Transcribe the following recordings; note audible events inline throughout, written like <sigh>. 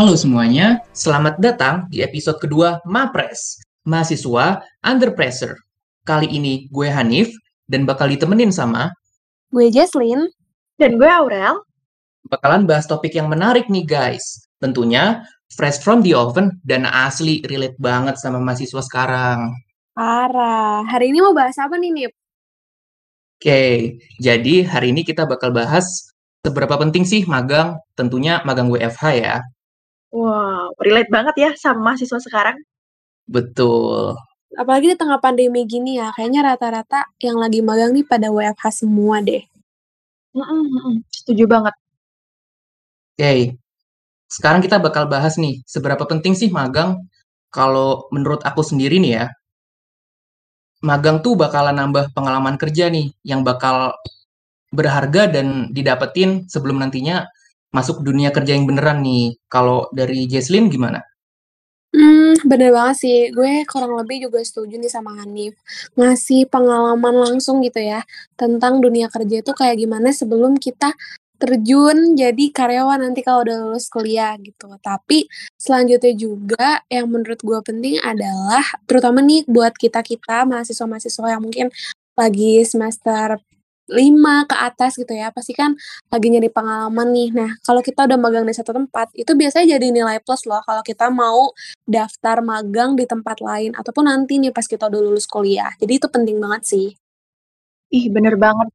Halo semuanya, selamat datang di episode kedua Mapres, mahasiswa Under Pressure. Kali ini gue Hanif dan bakal ditemenin sama Gue Jesslyn. Dan gue Aurel. bakalan bahas topik yang menarik nih guys. Tentunya fresh from the oven dan asli relate banget sama mahasiswa sekarang. Parah. Hari ini mau bahas apa nih, Nip? Oke, jadi hari ini kita bakal bahas seberapa penting sih magang, tentunya magang WFH ya. Wow, relate banget ya sama mahasiswa sekarang. Betul. Apalagi di tengah pandemi gini ya, kayaknya rata-rata yang lagi magang nih pada WFH semua deh. Setuju banget. Oke, sekarang kita bakal bahas nih, seberapa penting sih magang? Kalau menurut aku sendiri nih ya, magang tuh bakalan nambah pengalaman kerja nih, yang bakal berharga dan didapetin sebelum nantinya masuk dunia kerja yang beneran nih. Kalau dari Jesslyn gimana? Hmm, bener banget sih. Gue kurang lebih juga setuju nih sama Hanif. Ngasih pengalaman langsung gitu ya, tentang dunia kerja itu kayak gimana sebelum kita terjun jadi karyawan nanti kalau udah lulus kuliah gitu. Tapi selanjutnya juga yang menurut gue penting adalah terutama nih buat kita-kita mahasiswa-mahasiswa yang mungkin lagi semester 5 ke atas gitu ya, pasti kan lagi nyari pengalaman nih. Nah, kalau kita udah magang di satu tempat, itu biasanya jadi nilai plus loh kalau kita mau daftar magang di tempat lain ataupun nanti nih pas kita udah lulus kuliah. Jadi itu penting banget sih. Ih, bener banget.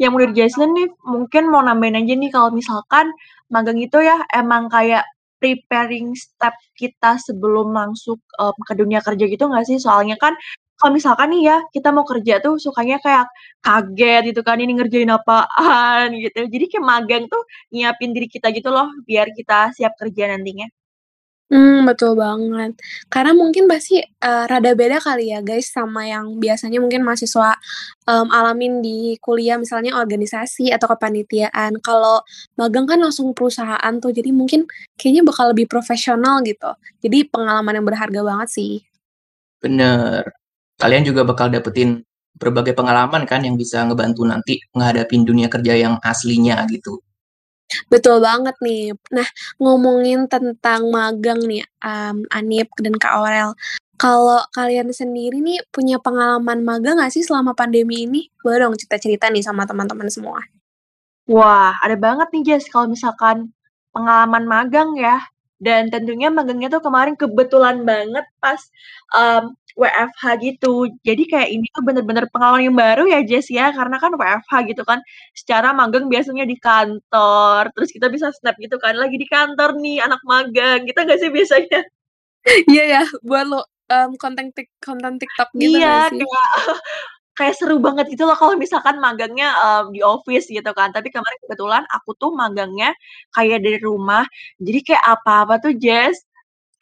Yang menurut Jaslyn nih, mungkin mau nambahin aja nih kalau misalkan magang itu ya emang kayak preparing step kita sebelum masuk em, ke dunia kerja gitu nggak sih? Soalnya kan kalau misalkan nih ya kita mau kerja tuh sukanya kayak kaget gitu kan ini ngerjain apaan gitu. Jadi kayak magang tuh nyiapin diri kita gitu loh biar kita siap kerja nantinya. Hmm, betul banget. Karena mungkin pasti eh, rada beda kali ya guys sama yang biasanya mungkin mahasiswa em, alamin di kuliah misalnya organisasi atau kepanitiaan. Kalau magang kan langsung perusahaan tuh, jadi mungkin kayaknya bakal lebih profesional gitu. Jadi pengalaman yang berharga banget sih. Bener. Kalian juga bakal dapetin berbagai pengalaman kan yang bisa ngebantu nanti ngadapin dunia kerja yang aslinya gitu. Betul banget nih. Nah, ngomongin tentang magang nih, em, Anip dan Kak Aurel. Kalau kalian sendiri nih punya pengalaman magang nggak sih selama pandemi ini? Boleh dong cerita-cerita nih sama teman-teman semua. Wah, ada banget nih Jess kalau misalkan pengalaman magang ya. Dan tentunya magangnya tuh kemarin kebetulan banget pas em, WFH gitu. Jadi kayak ini tuh bener-bener pengalaman yang baru ya Jess ya, karena kan WFH gitu kan. Secara magang biasanya di kantor, terus kita bisa snap gitu kan, lagi di kantor nih anak magang, gitu nggak sih biasanya? Iya ya, buat lo em, konten tik konten TikTok gitu Iya, sih? kayak <laughs> kayak seru banget gitu loh kalau misalkan magangnya, eee, di office gitu kan. Tapi kemarin kebetulan aku tuh magangnya kayak dari rumah. Jadi kayak apa-apa tuh Jess,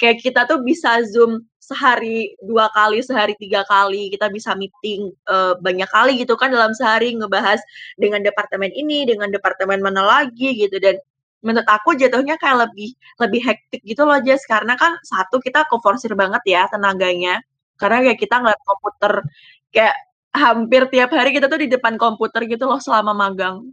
kayak kita tuh bisa Zoom sehari 2 kali, sehari 3 kali. Kita bisa meeting, eee, banyak kali gitu kan dalam sehari ngebahas dengan departemen ini, dengan departemen mana lagi gitu. Dan menurut aku jatuhnya kayak lebih lebih hektik gitu loh Jess, karena kan satu kita keforsir banget ya tenaganya. Karena kayak kita ngeliat komputer kayak hampir tiap hari kita tuh di depan komputer gitu loh selama magang.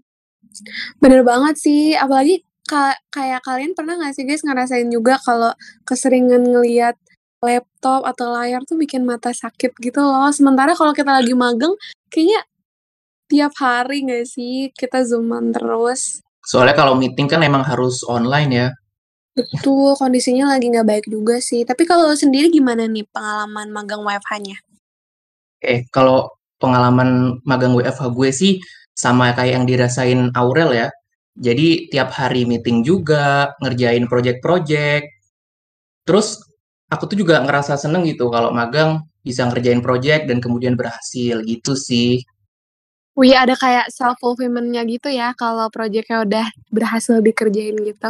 Bener banget sih, apalagi ka kayak kalian pernah nggak sih guys ngerasain juga kalau keseringan ngelihat laptop atau layar tuh bikin mata sakit gitu loh. Sementara kalau kita lagi magang, kayaknya tiap hari nggak sih kita Zoom-an terus. Soalnya kalau meeting kan emang harus online ya. Betul, kondisinya lagi nggak baik juga sih. Tapi kalau lo sendiri gimana nih pengalaman magang WFH-nya? Oke, kalau pengalaman magang WFH gue sih sama kayak yang dirasain Aurel ya. Jadi tiap hari meeting juga, ngerjain project-project. Terus aku tuh juga ngerasa seneng gitu kalau magang bisa ngerjain project dan kemudian berhasil gitu sih. Wih, ada kayak self fulfillment-nya gitu ya kalau project-nya udah berhasil dikerjain gitu.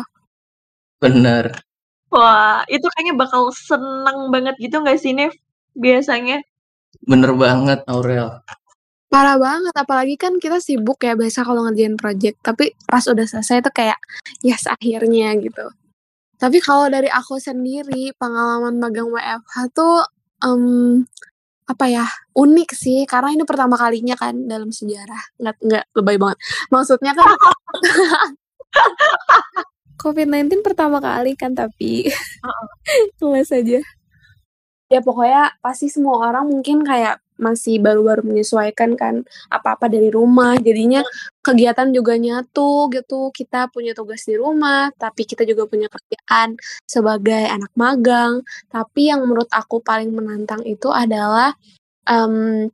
Bener. Wah, itu kayaknya bakal seneng banget gitu nggak sih, Nif, biasanya? Bener banget Aurel. Parah banget, apalagi kan kita sibuk ya biasa kalau ngerjain project, tapi pas udah selesai tuh kayak, yes akhirnya gitu. Tapi kalau dari aku sendiri, pengalaman magang WFH tuh, mmm, apa ya, unik sih karena ini pertama kalinya kan dalam sejarah. Nggak nggak lebay banget. Maksudnya kan <laughs> COVID-19 pertama kali kan tapi kelas <laughs> aja. Ya pokoknya pasti semua orang mungkin kayak masih baru-baru menyesuaikan kan apa-apa dari rumah. Jadinya kegiatan juga nyatu gitu. Kita punya tugas di rumah, tapi kita juga punya kerjaan sebagai anak magang. Tapi yang menurut aku paling menantang itu adalah um,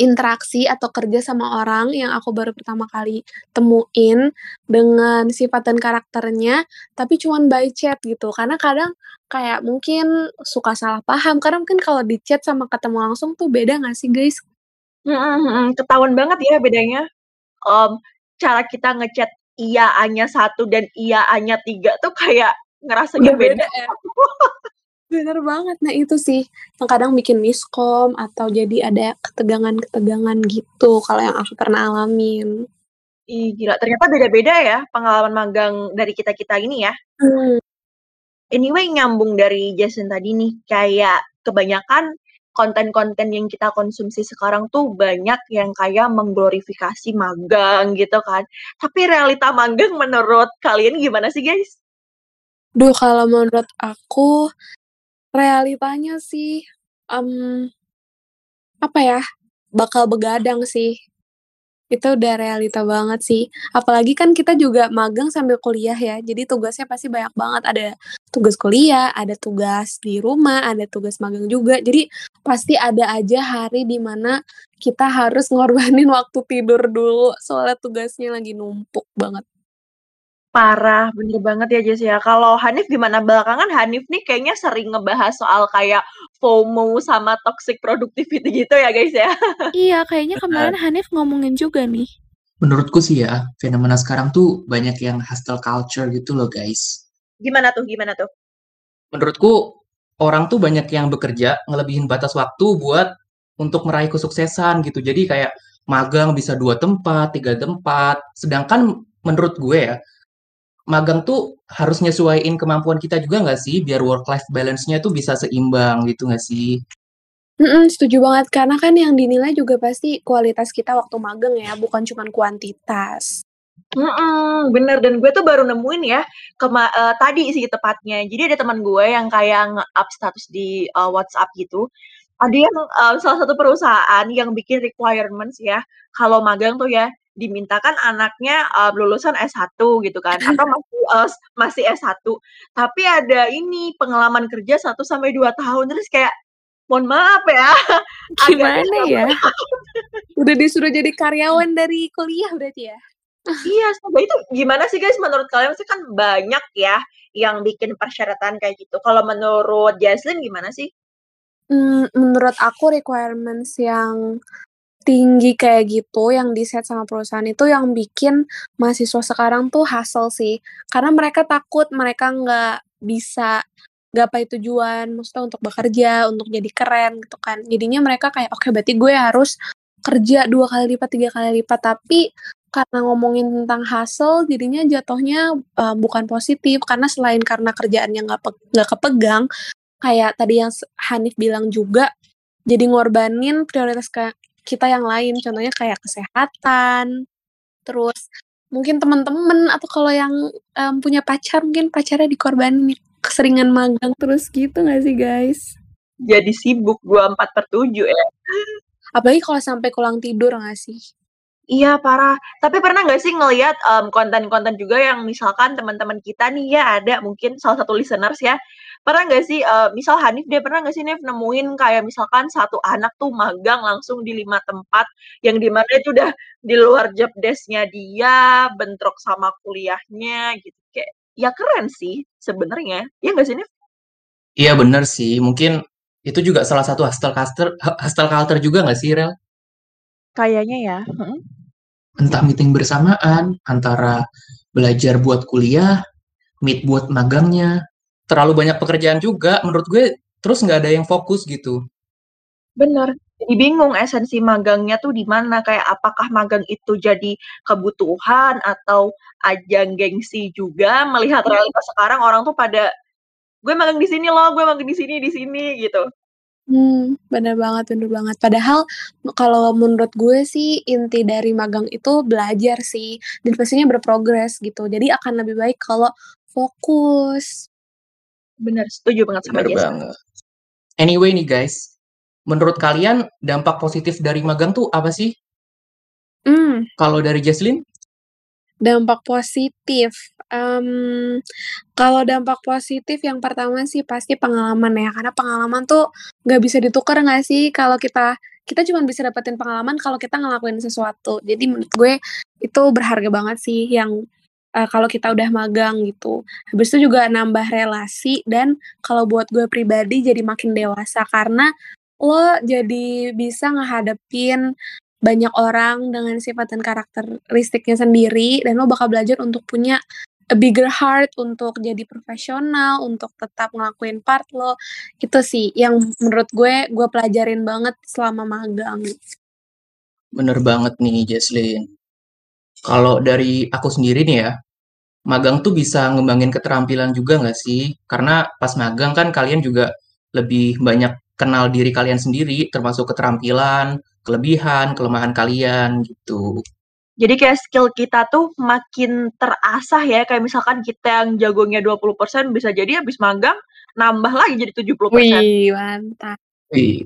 interaksi atau kerja sama orang yang aku baru pertama kali temuin dengan sifat dan karakternya tapi cuman by chat gitu karena kadang kayak mungkin suka salah paham karena mungkin kalau di chat sama ketemu langsung tuh beda gak sih guys? Hmm, hmm, ketahuan banget ya bedanya. Um, cara kita ngechat iya A-nya satu dan iya A-nya tiga tuh kayak ngerasanya Udah beda. beda ya? <laughs> Bener banget. Nah itu sih yang kadang bikin miskom atau jadi ada ketegangan-ketegangan gitu kalau yang aku pernah alamin. Ih, gila ternyata beda-beda ya pengalaman magang dari kita-kita ini ya. Hmm. Anyway, nyambung dari Jason tadi nih, kayak kebanyakan konten-konten yang kita konsumsi sekarang tuh banyak yang kayak mengglorifikasi magang gitu kan. Tapi realita magang menurut kalian gimana sih guys? Duh kalau menurut aku realitanya sih um, apa ya bakal begadang sih. Itu udah realita banget sih. Apalagi kan kita juga magang sambil kuliah ya jadi tugasnya pasti banyak banget. Ada tugas kuliah ada tugas di rumah ada tugas magang juga. Jadi pasti ada aja hari di mana kita harus ngorbanin <laughs> waktu tidur dulu soalnya tugasnya lagi numpuk banget Parah, bener banget ya Jess ya. Kalau Hanif gimana? Belakangan Hanif nih kayaknya sering ngebahas soal kayak FOMO sama toxic productivity gitu ya guys ya. <laughs> Iya, kayaknya kemarin Hanif ngomongin juga nih. Menurutku sih ya, fenomena sekarang tuh banyak yang hustle culture gitu loh guys. Gimana tuh? Gimana tuh? Menurutku orang tuh banyak yang bekerja ngelebihin batas waktu buat untuk meraih kesuksesan gitu. Jadi kayak magang bisa dua tempat, tiga tempat. Sedangkan menurut gue ya, magang tuh harus nyesuaiin kemampuan kita juga nggak sih biar work life balance-nya tuh bisa seimbang gitu nggak sih? Mm-mm, setuju banget karena kan yang dinilai juga pasti kualitas kita waktu magang ya, bukan cuma kuantitas. Mm-mm, bener dan gue tuh baru nemuin ya kema uh, tadi sih tepatnya. Jadi ada teman gue yang kayak nge-up status di uh, WhatsApp gitu. Ada yang uh, salah satu perusahaan yang bikin requirements ya kalau magang tuh ya dimintakan anaknya uh, lulusan S1 gitu kan atau masih uh, masih S1 tapi ada ini pengalaman kerja 1 sampai 2 tahun terus kayak mohon maaf ya. <laughs> Gimana ya? udah disuruh jadi karyawan dari kuliah berarti ya? Iya coba itu gimana sih guys menurut kalian? Sih kan banyak ya yang bikin persyaratan kayak gitu. Kalau menurut Jaslyn gimana sih? Hmm, menurut aku requirements yang tinggi kayak gitu yang di-set sama perusahaan itu yang bikin mahasiswa sekarang tuh hassle sih. Karena mereka takut mereka nggak bisa gapai tujuan, maksudnya untuk bekerja, untuk jadi keren gitu kan. Jadinya mereka kayak, oke okay, berarti gue harus kerja dua kali lipat, tiga kali lipat. Tapi karena ngomongin tentang hasil, jadinya jatuhnya uh, bukan positif. Karena selain karena kerjaannya nggak nggak kepegang, kayak tadi yang Hanif bilang juga, jadi ngorbanin prioritas ke kita yang lain contohnya kayak kesehatan terus mungkin teman-teman atau kalau yang um, punya pacar mungkin pacarnya dikorbanin keseringan magang terus gitu gak sih guys? Jadi sibuk dua empat per tujuh ya. Apalagi kalau sampai kurang tidur gak sih? Iya parah. Tapi pernah nggak sih ngelihat um, konten-konten juga yang misalkan teman-teman kita nih ya ada mungkin salah satu listeners ya pernah nggak sih uh, misal Hanif dia pernah nggak sih Nif nemuin kayak misalkan satu anak tuh magang langsung di lima tempat yang di mana itu udah di luar job desknya dia bentrok sama kuliahnya gitu kayak ya keren sih sebenarnya ya nggak sih Nif? Iya bener sih mungkin itu juga salah satu hustle culture hustle culture juga nggak sih Rel? Kayaknya ya. Entah meeting bersamaan antara belajar buat kuliah, meet buat magangnya, terlalu banyak pekerjaan juga menurut gue terus nggak ada yang fokus gitu. Bener, jadi bingung esensi magangnya tuh di mana kayak apakah magang itu jadi kebutuhan atau ajang gengsi juga melihat iya. realitas sekarang orang tuh pada gue magang di sini loh, gue magang di sini di sini gitu. Hmm, bener banget bener banget. Padahal kalau menurut gue sih inti dari magang itu belajar sih dan pastinya berprogres gitu. Jadi akan lebih baik kalau fokus. Bener, setuju banget sama Bener banget. Anyway nih guys, menurut kalian dampak positif dari magang tuh apa sih? Hmm, Kalau dari Jesslyn? dampak positif. Em, kalau dampak positif yang pertama sih pasti pengalaman ya, karena pengalaman tuh nggak bisa ditukar nggak sih kalau kita kita cuma bisa dapetin pengalaman kalau kita ngelakuin sesuatu. Jadi menurut gue itu berharga banget sih yang eh, kalau kita udah magang gitu. Habis itu juga nambah relasi dan kalau buat gue pribadi jadi makin dewasa karena lo jadi bisa ngehadapin banyak orang dengan sifat dan karakteristiknya sendiri dan lo bakal belajar untuk punya a bigger heart untuk jadi profesional untuk tetap ngelakuin part lo itu sih yang menurut gue gue pelajarin banget selama magang Bener banget nih Jesslyn. Kalau dari aku sendiri nih ya, magang tuh bisa ngembangin keterampilan juga nggak sih? Karena pas magang kan kalian juga lebih banyak kenal diri kalian sendiri, termasuk keterampilan, kelebihan, kelemahan kalian gitu. Jadi kayak skill kita tuh makin terasah ya, kayak misalkan kita yang jagonya 20% bisa jadi habis magang nambah lagi jadi 70%. wih mantap Wih,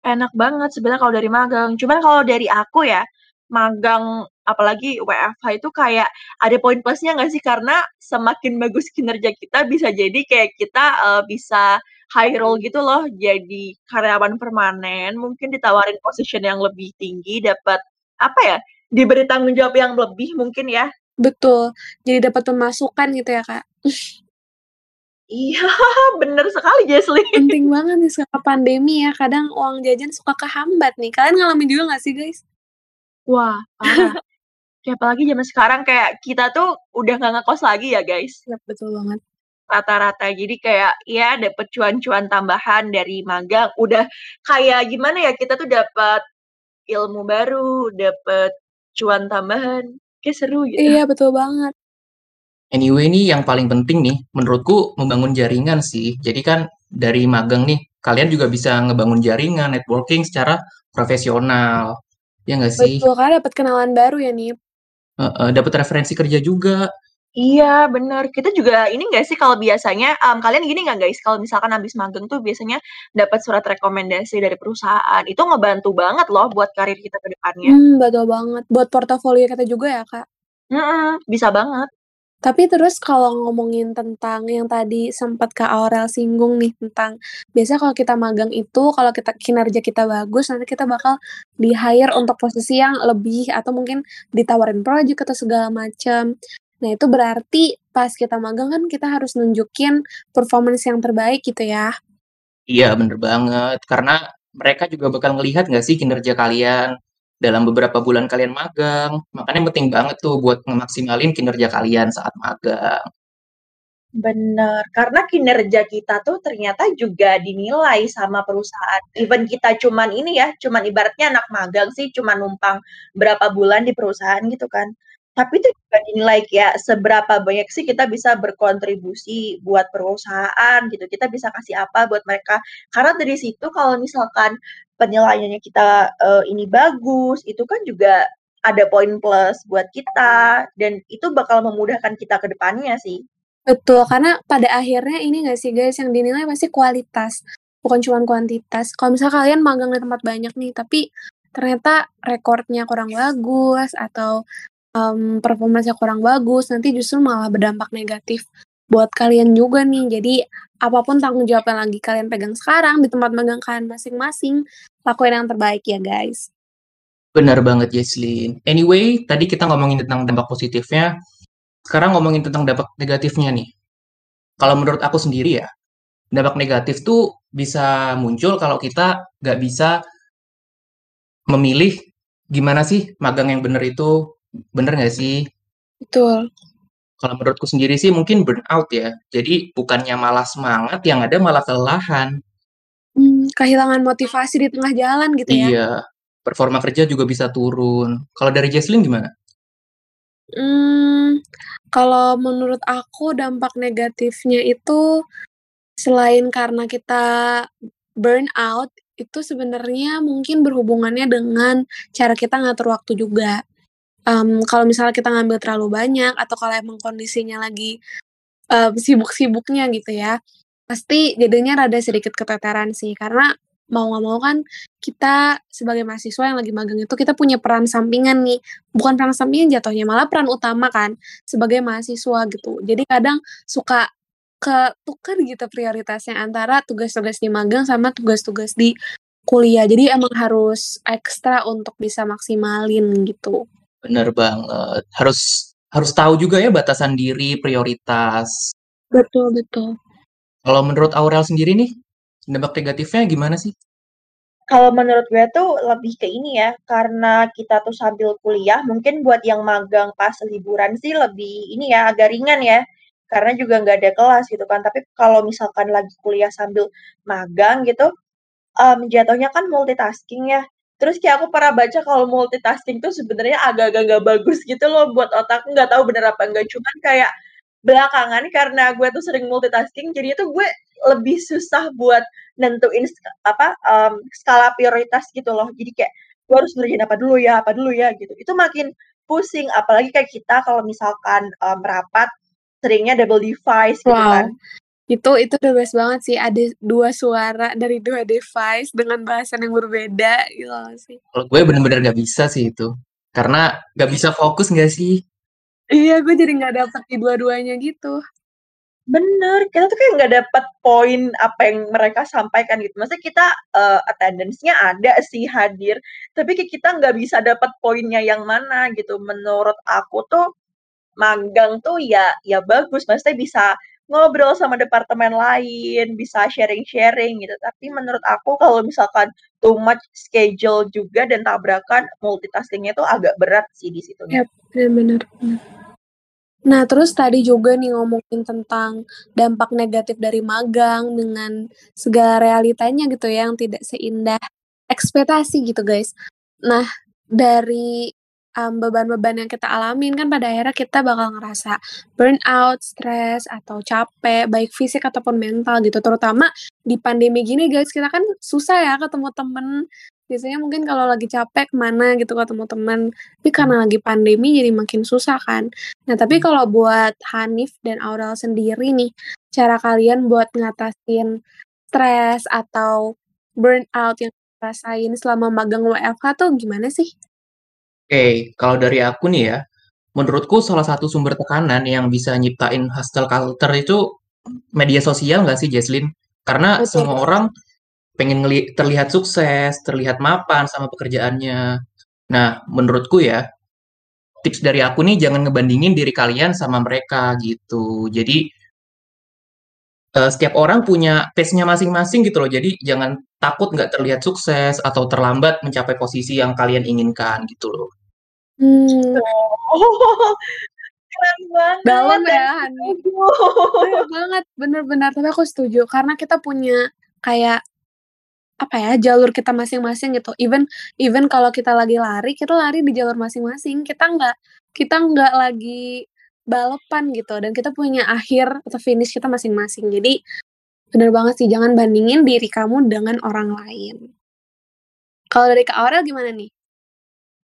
Enak banget sebenarnya kalau dari magang. Cuman kalau dari aku ya, magang apalagi WFH itu kayak ada poin plusnya nggak sih? Karena semakin bagus kinerja kita bisa jadi kayak kita eh, bisa high role gitu loh, jadi karyawan permanen, mungkin ditawarin position yang lebih tinggi, dapat apa ya? Diberi tanggung jawab yang lebih mungkin ya. betul jadi dapat pemasukan gitu ya kak Iya, <laughs> bener sekali Jesslyn. penting banget nih selama pandemi ya kadang uang jajan suka kehambat nih kalian ngalamin juga gak sih guys Wah, parah. Kayak apalagi zaman sekarang kayak kita tuh udah nggak ngekos lagi ya guys. Yap, betul banget rata-rata jadi kayak ya dapet cuan-cuan tambahan dari magang udah kayak gimana ya kita tuh dapat ilmu baru dapet cuan tambahan kayak seru gitu iya betul banget Anyway nih yang paling penting nih menurutku membangun jaringan sih. Jadi kan dari magang nih kalian juga bisa ngebangun jaringan networking secara profesional. Ya nggak sih? betul karena dapat kenalan baru ya nih Heeh, dapat referensi kerja juga. iya bener. Kita juga ini enggak sih kalau biasanya em, kalian gini nggak guys? Kalau misalkan habis magang tuh biasanya dapat surat rekomendasi dari perusahaan. Itu ngebantu banget loh buat karir kita ke depannya. Hmm betul banget. Buat portofolio kita juga ya kak? Mm-mm, bisa banget Tapi terus kalau ngomongin tentang yang tadi sempat Kak Aurel singgung nih tentang biasanya kalau kita magang itu kalau kita kinerja kita bagus nanti kita bakal di hire untuk posisi yang lebih atau mungkin ditawarin project atau segala macam. Nah itu berarti pas kita magang kan kita harus nunjukin performance yang terbaik gitu ya. Iya bener banget. Karena mereka juga bakal ngelihat nggak sih kinerja kalian dalam beberapa bulan kalian magang. Makanya penting banget tuh buat ngemaksimalin kinerja kalian saat magang. Bener, karena kinerja kita tuh ternyata juga dinilai sama perusahaan. Even kita cuman ini ya, cuman ibaratnya anak magang sih, cuman numpang berapa bulan di perusahaan gitu kan. Tapi itu juga dinilai kayak seberapa banyak sih kita bisa berkontribusi buat perusahaan gitu. Kita bisa kasih apa buat mereka. Karena dari situ kalau misalkan penilaiannya kita eh, ini bagus, itu kan juga ada poin plus buat kita dan itu bakal memudahkan kita ke depannya sih. Betul, karena pada akhirnya ini nggak sih guys yang dinilai pasti kualitas, bukan cuma kuantitas. Kalau misalnya kalian magang di tempat banyak nih, tapi ternyata rekornya kurang bagus atau um, performanya kurang bagus, nanti justru malah berdampak negatif buat kalian juga nih. Jadi apa pun tanggung jawab yang lagi kalian pegang sekarang di tempat magang kalian masing-masing, lakuin yang terbaik ya guys. Benar banget Jesslyn. Anyway, tadi kita ngomongin tentang dampak positifnya. Sekarang ngomongin tentang dampak negatifnya nih. Kalau menurut aku sendiri ya, dampak negatif tuh bisa muncul kalau kita nggak bisa memilih gimana sih magang yang bener itu. Bener nggak sih? Betul. Kalau menurutku sendiri sih mungkin burnout ya. Jadi bukannya malah semangat, yang ada malah kelelahan. Hmm, kehilangan motivasi di tengah jalan gitu ya. Iya, performa kerja juga bisa turun. Kalau dari Jesslyn gimana? Hmm, kalau menurut aku dampak negatifnya itu selain karena kita burn out, itu sebenarnya mungkin berhubungannya dengan cara kita ngatur waktu juga. Um, kalau misalnya kita ngambil terlalu banyak atau kalau emang kondisinya lagi uh, sibuk-sibuknya gitu ya, pasti jadinya rada sedikit keteteran sih. Karena mau nggak mau kan kita sebagai mahasiswa yang lagi magang itu kita punya peran sampingan nih. Bukan peran sampingan jatuhnya, malah peran utama kan sebagai mahasiswa gitu. Jadi kadang suka ketukar gitu prioritasnya antara tugas-tugas di magang sama tugas-tugas di kuliah. Jadi emang harus ekstra untuk bisa maksimalin gitu. Bener banget. Harus harus tahu juga ya batasan diri, prioritas. Betul, betul. Kalau menurut Aurel sendiri nih, dampak negatifnya gimana sih? Kalau menurut gue tuh lebih ke ini ya, karena kita tuh sambil kuliah, mungkin buat yang magang pas liburan sih lebih ini ya, agak ringan ya. Karena juga nggak ada kelas gitu kan. Tapi kalau misalkan lagi kuliah sambil magang gitu, um, jatuhnya kan multitasking ya. Terus kayak aku pernah baca kalau multitasking tuh sebenarnya agak-agak nggak bagus gitu loh buat otak. Nggak tahu bener apa enggak. Cuman kayak belakangan karena gue tuh sering multitasking, jadi itu gue lebih susah buat nentuin apa um, skala prioritas gitu loh. Jadi kayak gue harus ngerjain apa dulu ya, apa dulu ya gitu. Itu makin pusing. Apalagi kayak kita kalau misalkan um, seringnya double device gitu wow. kan. Itu itu the best banget sih, ada dua suara dari dua device dengan bahasan yang berbeda gitu sih. Kalau gue bener-bener gak bisa sih itu. Karena gak bisa fokus gak sih? Iya, gue jadi gak dapet di dua-duanya gitu. Bener, kita tuh kayak nggak dapet poin apa yang mereka sampaikan gitu. Maksudnya kita uh, attendance-nya ada sih hadir, tapi kayak kita nggak bisa dapet poinnya yang mana gitu. Menurut aku tuh magang tuh ya ya bagus, maksudnya bisa ngobrol sama departemen lain, bisa sharing-sharing gitu. Tapi menurut aku kalau misalkan too much schedule juga dan tabrakan, multitaskingnya tuh agak berat sih di situ. Ya, benar-benar. Nah, terus tadi juga nih ngomongin tentang dampak negatif dari magang dengan segala realitanya gitu ya, yang tidak seindah ekspektasi gitu guys. Nah, dari um, beban-beban yang kita alamin kan pada akhirnya kita bakal ngerasa burnout, stres atau capek baik fisik ataupun mental gitu. Terutama di pandemi gini guys, kita kan susah ya ketemu temen. Biasanya mungkin kalau lagi capek ke mana gitu ketemu temen. Tapi karena lagi pandemi jadi makin susah kan. Nah tapi kalau buat Hanif dan Aurel sendiri nih, cara kalian buat ngatasin stres atau burnout yang rasain selama magang WFH tuh gimana sih? Oke, kalau dari aku nih ya, menurutku salah satu sumber tekanan yang bisa nyiptain hustle culture itu media sosial nggak sih, Jesslyn? Karena Betul. semua orang pengen terlihat sukses, terlihat mapan sama pekerjaannya. Nah, menurutku ya, tips dari aku nih jangan ngebandingin diri kalian sama mereka gitu. Jadi uh, setiap orang punya pace-nya masing-masing gitu loh. Jadi jangan takut nggak terlihat sukses atau terlambat mencapai posisi yang kalian inginkan gitu loh. Hmm. Oh, keren banget. Dalam ya, Hani. Bener banget, bener-bener. Tapi aku setuju karena kita punya kayak apa ya jalur kita masing-masing gitu. Even even kalau kita lagi lari, kita lari di jalur masing-masing. Kita nggak kita nggak lagi balapan gitu dan kita punya akhir atau finish kita masing-masing. Jadi bener banget sih jangan bandingin diri kamu dengan orang lain. Kalau dari Kak Aurel gimana nih?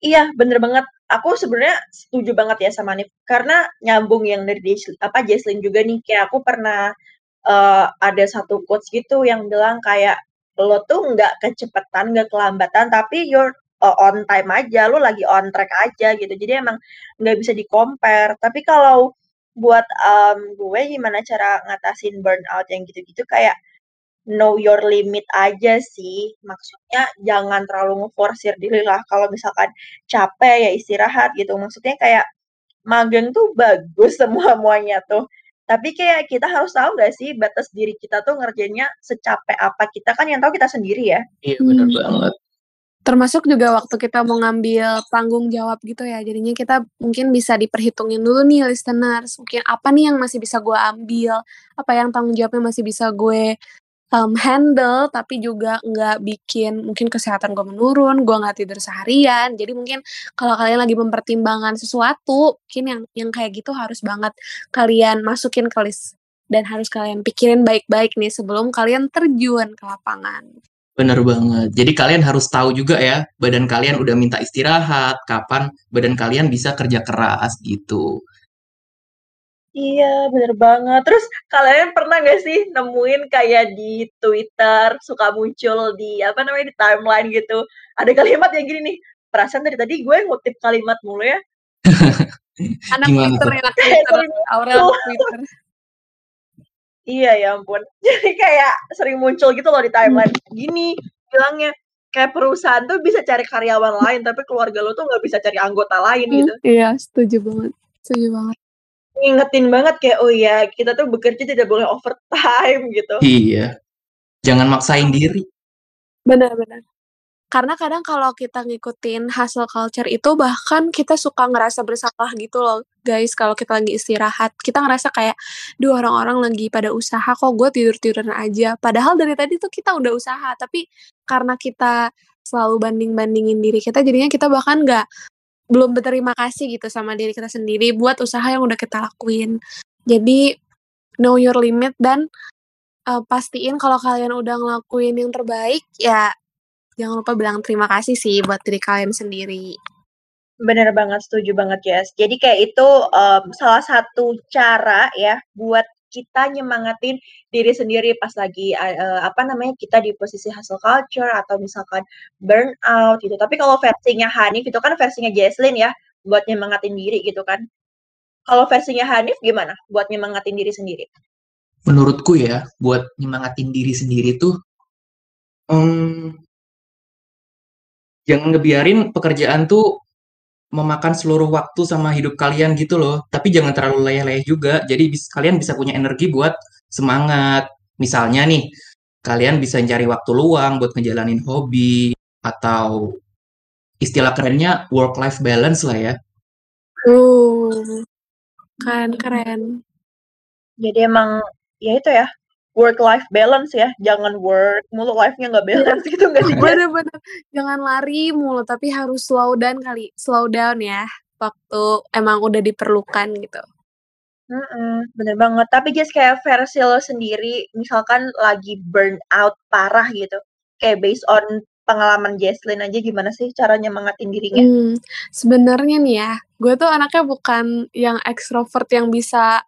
Iya, bener banget. Aku sebenarnya setuju banget ya sama Nif, karena nyambung yang dari apa Jesslyn juga nih, kayak aku pernah uh, ada satu quotes gitu yang bilang kayak lo tuh nggak kecepatan, nggak kelambatan, tapi you're uh, on time aja, lo lagi on track aja gitu. Jadi emang nggak bisa di-compare. Tapi kalau buat um, gue gimana cara ngatasin burnout yang gitu-gitu kayak know your limit aja sih. Maksudnya jangan terlalu ngeforsir diri lah. Kalau misalkan capek ya istirahat gitu. Maksudnya kayak magang tuh bagus <laughs> semua-muanya tuh. Tapi kayak kita harus tahu gak sih batas diri kita tuh ngerjainnya secapek apa kita kan yang tahu kita sendiri ya. Iya benar hmm. banget. Termasuk juga waktu kita mau ngambil tanggung jawab gitu ya. Jadinya kita mungkin bisa diperhitungin dulu nih listeners. Mungkin apa nih yang masih bisa gue ambil. Apa yang tanggung jawabnya masih bisa gue um, handle tapi juga nggak bikin mungkin kesehatan gue menurun, gue nggak tidur seharian. Jadi mungkin kalau kalian lagi mempertimbangkan sesuatu, mungkin yang yang kayak gitu harus banget kalian masukin ke list dan harus kalian pikirin baik-baik nih sebelum kalian terjun ke lapangan. Bener banget. Jadi kalian harus tahu juga ya, badan kalian udah minta istirahat, kapan badan kalian bisa kerja keras gitu. Iya, bener banget. Terus kalian pernah nggak sih nemuin kayak di Twitter suka muncul di apa namanya di timeline gitu, ada kalimat yang gini nih, "Perasaan dari tadi gue ngutip kalimat mulu ya." <laughs> Anak Gimana Twitter tuh? anak Twitter, <laughs> Aurel Twitter. Iya, ya ampun. <laughs> Jadi kayak sering muncul gitu loh di timeline. Gini bilangnya, kayak perusahaan tuh bisa cari karyawan lain, tapi keluarga lo tuh nggak bisa cari anggota lain Mmm, gitu. iya, setuju banget setuju banget. Ngingetin banget kayak, "Oh ya, kita tuh bekerja tidak boleh overtime," gitu. Iya. Jangan maksain diri. Benar benar. Karena kadang kalau kita ngikutin hustle culture itu bahkan kita suka ngerasa bersalah gitu loh, guys, kalau kita lagi istirahat. Kita ngerasa kayak, "Duh, orang-orang lagi pada usaha, kok gue tidur-tiduran aja." Padahal dari tadi tuh kita udah usaha, tapi karena kita selalu banding-bandingin diri kita, jadinya kita bahkan nggak belum berterima kasih gitu sama diri kita sendiri buat usaha yang udah kita lakuin. Jadi, know your limit dan, eee, pastiin kalau kalian udah ngelakuin yang terbaik, ya jangan lupa bilang terima kasih sih buat diri kalian sendiri. Bener banget, setuju banget, Jess. Jadi kayak itu, mmm, salah satu cara ya buat kita nyemangatin diri sendiri pas lagi, eee, apa namanya, kita di posisi hustle culture atau misalkan burnout gitu. Tapi kalau versinya Hanif itu kan versinya Jesslyn ya, buat nyemangatin diri gitu kan. Kalau versinya Hanif gimana buat nyemangatin diri sendiri? Menurutku ya, buat nyemangatin diri sendiri tuh mmm jangan ngebiarin pekerjaan tuh memakan seluruh waktu sama hidup kalian gitu loh. Tapi jangan terlalu leyeh-leyeh juga. Jadi bis kalian bisa punya energi buat semangat. Misalnya nih, kalian bisa cari waktu luang buat ngejalanin hobi atau istilah kerennya work life balance lah ya. Uh, keren keren. Jadi emang ya itu ya, work life balance ya, jangan work mulu life-nya nggak Iya. balance gitu nggak sih, Jess? Bener bener. Jangan lari mulu, tapi harus slow down kali, slow down ya, waktu emang udah diperlukan gitu. Mhm, bener banget. Tapi Jess kayak versi lo sendiri misalkan lagi burnout parah gitu, kayak based on pengalaman Jesslyn aja gimana sih cara nyemangatin dirinya? Mmm, sebenarnya nih ya, gue tuh anaknya bukan yang ekstrovert yang bisa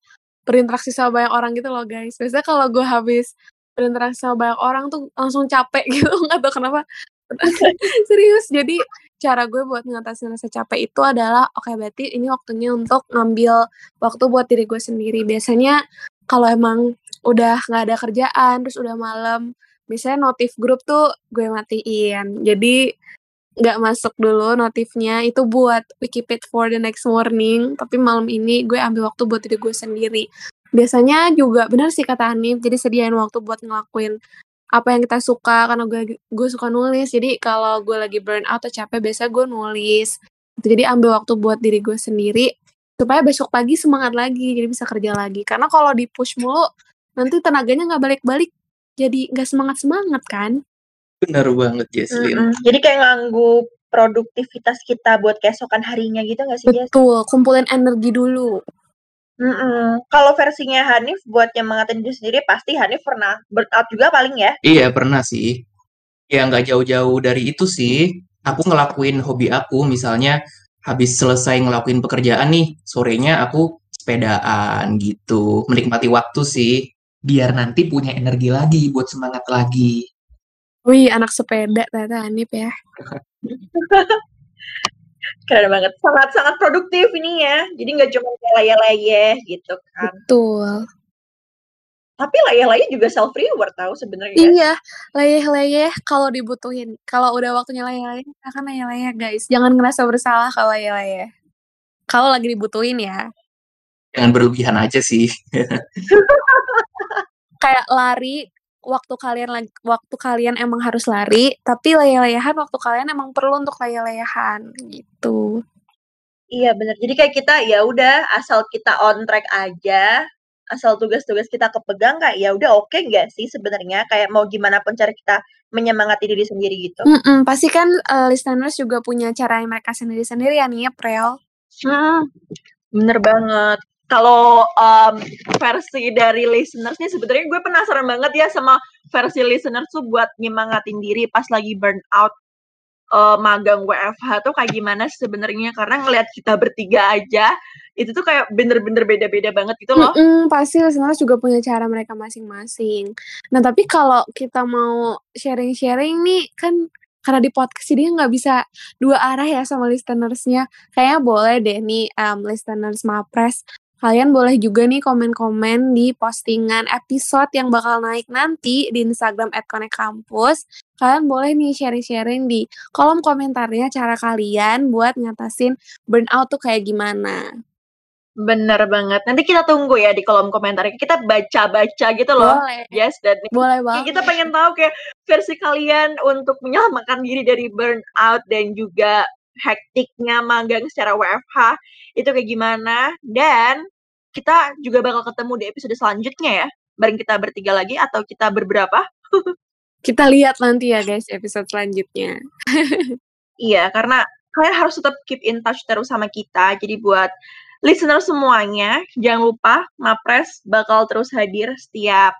berinteraksi sama banyak orang gitu loh, guys. Biasanya kalau gue habis berinteraksi sama banyak orang tuh langsung capek <laughs> gitu, nggak tahu kenapa. <laughs> Serius, jadi cara gue buat ngatasin rasa capek itu adalah, oke berarti ini waktunya untuk ngambil waktu buat diri gue sendiri. Biasanya kalau emang udah nggak ada kerjaan, terus udah malam, biasanya notif grup tuh gue matiin. Jadi nggak masuk dulu notifnya, itu buat it for the next morning, tapi malam ini gue ambil waktu buat diri gue sendiri. Biasanya juga bener sih kata Hanif, jadi sediain waktu buat ngelakuin apa yang kita suka, karena gue gue suka nulis, jadi kalau gue lagi burnout atau capek biasanya gue nulis. Jadi ambil waktu buat diri gue sendiri, supaya besok pagi semangat lagi, jadi bisa kerja lagi. Karena kalau di-push mulu, nanti tenaganya nggak balik-balik, jadi nggak semangat-semangat kan. Bener banget, Jesslyn. Mhm, jadi kayak nganggu produktivitas kita buat keesokan harinya gitu nggak sih, Jess? Betul, kumpulin energi dulu. Mhm, kalau versinya Hanif buat nyemangatin diri sendiri pasti Hanif pernah burnout juga paling ya? Iya, pernah sih. Ya nggak jauh-jauh dari itu sih, aku ngelakuin hobi aku, misalnya habis selesai ngelakuin pekerjaan nih, sorenya aku sepedaan gitu, menikmati waktu sih, biar nanti punya energi lagi buat semangat lagi. Wih, anak sepeda ternyata Hanif ya. <laughs> Keren banget, sangat-sangat produktif ini ya, jadi nggak cuma kayak leyeh-leyeh gitu kan. Betul. Tapi leyeh-leyeh juga self reward tahu sebenarnya. Iya, leyeh-leyeh kalau dibutuhin. Kalau udah waktunya leyeh-leyeh, silakan leyeh-leyeh, guys. Jangan ngerasa bersalah kalau leyeh-leyeh. Kalau lagi dibutuhin ya. Jangan berlebihan aja sih. <laughs> Kayak lari, waktu kalian waktu kalian emang harus lari, tapi leyeh-leyehan waktu kalian emang perlu untuk leyeh-leyehan, gitu. Iya bener, jadi kayak kita ya udah asal kita on track aja, asal tugas-tugas kita kepegang kayak ya udah oke nggak sih sebenarnya? Kayak mau gimana pun cara kita menyemangati diri sendiri gitu. Mhm, pasti kan, eee, listeners juga punya cara yang mereka sendiri-sendiri ya nih, April. Mhm, bener banget. Kalau, mmm, versi dari listeners nih sebenarnya gue penasaran banget ya sama versi listeners tuh buat nyemangatin diri pas lagi burnout. uh, magang WFH tuh kayak gimana sebenarnya karena ngelihat kita bertiga aja itu tuh kayak bener-bener beda-beda banget gitu loh. Mm-mm, pasti listeners juga punya cara mereka masing-masing. Nah tapi kalau kita mau sharing-sharing nih kan karena di podcast ini nggak bisa dua arah ya sama listenersnya. Kayaknya boleh deh nih um, listeners Mapres Kalian boleh juga nih komen-komen di postingan episode yang bakal naik nanti di Instagram @konekkampus. Kalian boleh nih sharing-sharing di kolom komentarnya cara kalian buat ngatasin burnout tuh kayak gimana. Bener banget. Nanti kita tunggu ya di kolom komentar. Kita baca-baca gitu loh. Boleh. Yes, dan boleh banget. Kita pengen tahu kayak versi kalian untuk menyelamatkan diri dari burnout dan juga hektiknya magang secara WFH itu kayak gimana dan kita juga bakal ketemu di episode selanjutnya ya. Bareng kita bertiga lagi atau kita berberapa? Kita lihat nanti ya guys episode selanjutnya. <laughs> Iya karena kalian harus tetap keep in touch terus sama kita. Jadi buat listener semuanya jangan lupa Mapres bakal terus hadir setiap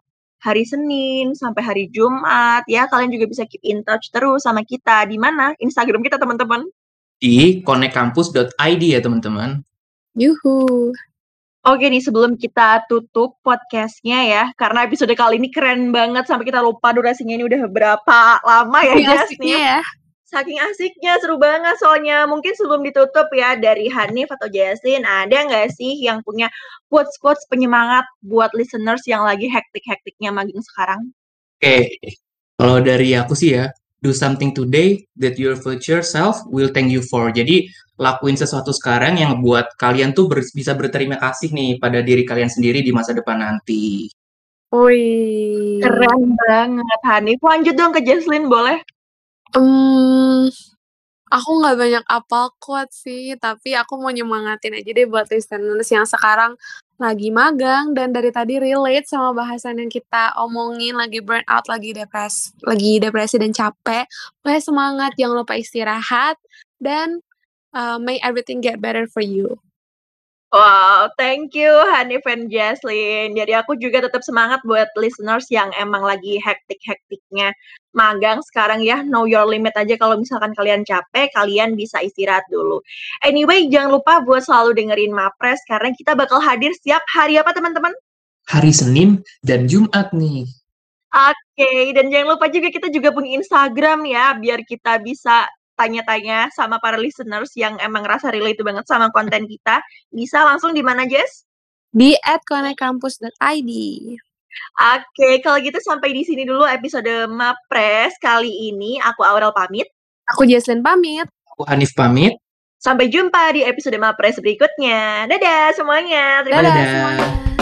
hari Senin sampai hari Jumat. Ya kalian juga bisa keep in touch terus sama kita. Di mana? Instagram kita teman-teman. Di connectcampus.id ya teman-teman. Yuhu. Oke nih sebelum kita tutup podcastnya ya, karena episode kali ini keren banget sampai kita lupa durasinya ini udah berapa lama ya Jess nih. Ya. Saking asiknya, seru banget soalnya. Mungkin sebelum ditutup ya dari Hanif atau Jaslin, ada nggak sih yang punya quotes-quotes penyemangat buat listeners yang lagi hektik-hektiknya magang sekarang? Oke, kalau dari aku sih ya, do something today that your future self will thank you for. Jadi lakuin sesuatu sekarang yang buat kalian tuh ber, bisa berterima kasih nih pada diri kalian sendiri di masa depan nanti. Wih, keren banget Hanif. Lanjut dong ke Jesslyn boleh? Um, aku nggak banyak apal quote sih, tapi aku mau nyemangatin aja deh buat listeners yang sekarang lagi magang dan dari tadi relate sama bahasan yang kita omongin lagi burn out, lagi depres, lagi depresi dan capek. Pokoknya semangat, jangan lupa istirahat dan uh, make everything get better for you. Wow, thank you Hanif and Jaslyn. Jadi aku juga tetap semangat buat listeners yang emang lagi hektik-hektiknya magang sekarang ya. Know your limit aja kalau misalkan kalian capek, kalian bisa istirahat dulu. Anyway, jangan lupa buat selalu dengerin Mapres karena kita bakal hadir setiap hari apa teman-teman? Hari Senin dan Jumat nih. Oke, okay, dan jangan lupa juga kita juga punya Instagram ya, biar kita bisa tanya-tanya sama para listeners yang emang rasa relate banget sama konten kita, bisa langsung di mana, Jess? Di @konekkampus.id. Oke, kalau gitu sampai di sini dulu episode Mapres kali ini. Aku Aurel pamit. Aku Jesslyn pamit. Aku Hanif pamit. Sampai jumpa di episode Mapres berikutnya. Dadah semuanya. Terima kasih. Semuanya.